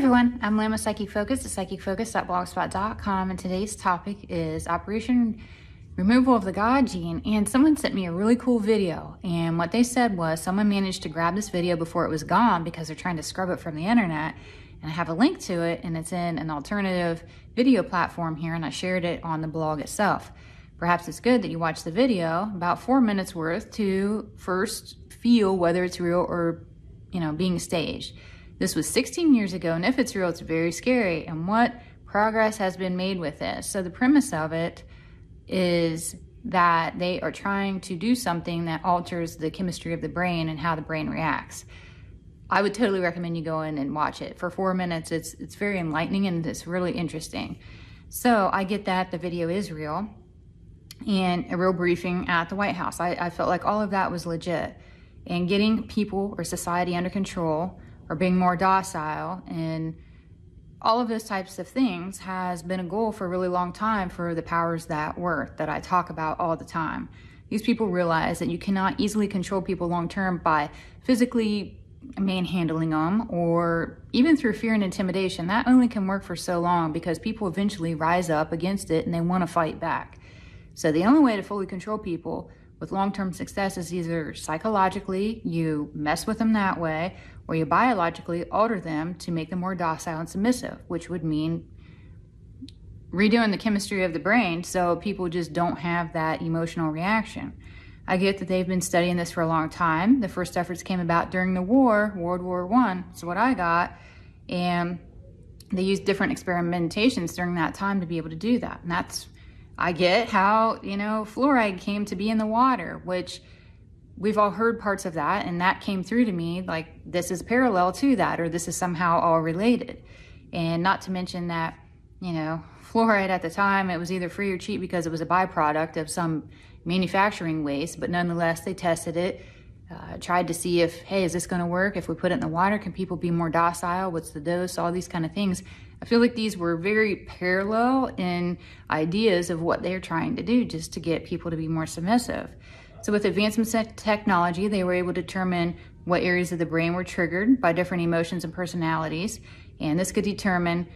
everyone, I'm Lynn with Psychic Focus at psychicfocus.blogspot.com and today's topic is Operation Removal of the God Gene and someone sent me a really cool video and what they said was someone managed to grab this video before it was gone because they're trying to scrub it from the internet and I have a link to it and it's in an alternative video platform here and I shared it on the blog itself. Perhaps it's good that you watch the video, about four minutes worth, to first feel whether it's real or, you know, being staged. This was 16 years ago, and if it's real, it's very scary. And what progress has been made with this? So, the premise of it is that they are trying to do something that alters the chemistry of the brain and how the brain reacts. I would totally recommend you go in and watch it. For four minutes, it's, it's very enlightening and it's really interesting. So, I get that the video is real and a real briefing at the White House. I, I felt like all of that was legit. And getting people or society under control or being more docile and all of those types of things has been a goal for a really long time for the powers that were that I talk about all the time. These people realize that you cannot easily control people long term by physically manhandling them or even through fear and intimidation. That only can work for so long because people eventually rise up against it and they want to fight back. So the only way to fully control people with long-term success is either psychologically, you mess with them that way, or you biologically alter them to make them more docile and submissive, which would mean redoing the chemistry of the brain so people just don't have that emotional reaction. I get that they've been studying this for a long time. The first efforts came about during the war, World War One. So what I got, and they used different experimentations during that time to be able to do that. And that's I get how, you know, fluoride came to be in the water, which we've all heard parts of that. And that came through to me like this is parallel to that, or this is somehow all related. And not to mention that, you know, fluoride at the time, it was either free or cheap because it was a byproduct of some manufacturing waste, but nonetheless, they tested it. Uh, tried to see if, hey, is this going to work? If we put it in the water, can people be more docile? What's the dose? All these kind of things. I feel like these were very parallel in ideas of what they're trying to do just to get people to be more submissive. So with advancements in technology, they were able to determine what areas of the brain were triggered by different emotions and personalities. And this could determine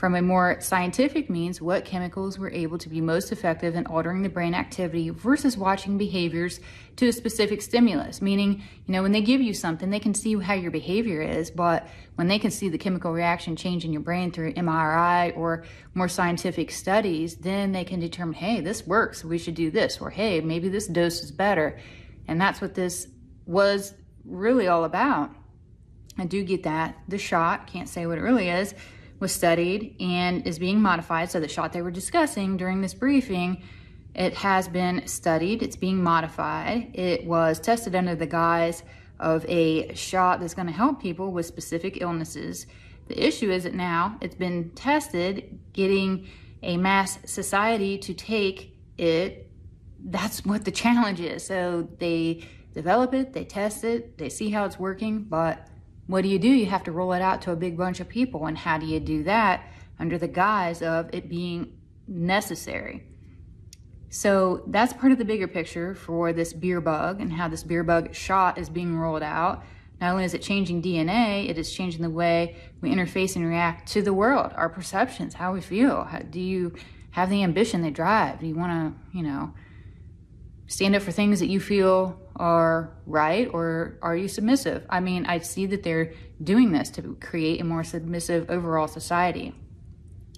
from a more scientific means what chemicals were able to be most effective in altering the brain activity versus watching behaviors to a specific stimulus. Meaning, you know, when they give you something, they can see how your behavior is, but when they can see the chemical reaction change in your brain through MRI or more scientific studies, then they can determine, hey, this works, we should do this, or hey, maybe this dose is better. And that's what this was really all about. I do get that. The shot, can't say what it really is was studied and is being modified. So the shot they were discussing during this briefing, it has been studied, it's being modified. It was tested under the guise of a shot that's gonna help people with specific illnesses. The issue is that now it's been tested, getting a mass society to take it, that's what the challenge is. So they develop it, they test it, they see how it's working, but what do you do? You have to roll it out to a big bunch of people. And how do you do that under the guise of it being necessary? So that's part of the bigger picture for this beer bug and how this beer bug shot is being rolled out. Not only is it changing DNA, it is changing the way we interface and react to the world, our perceptions, how we feel. How, do you have the ambition that drive? Do you want to, you know, stand up for things that you feel are right or are you submissive? I mean, I see that they're doing this to create a more submissive overall society.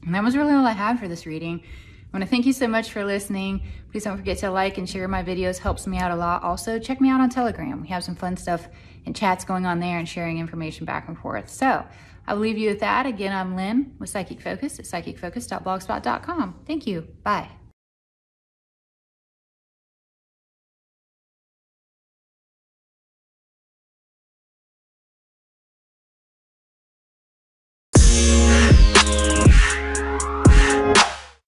And that was really all I had for this reading. I want to thank you so much for listening. Please don't forget to like and share my videos. Helps me out a lot. Also, check me out on Telegram. We have some fun stuff and chats going on there and sharing information back and forth. So I will leave you with that. Again, I'm Lynn with Psychic Focus at psychicfocus.blogspot.com. Thank you. Bye.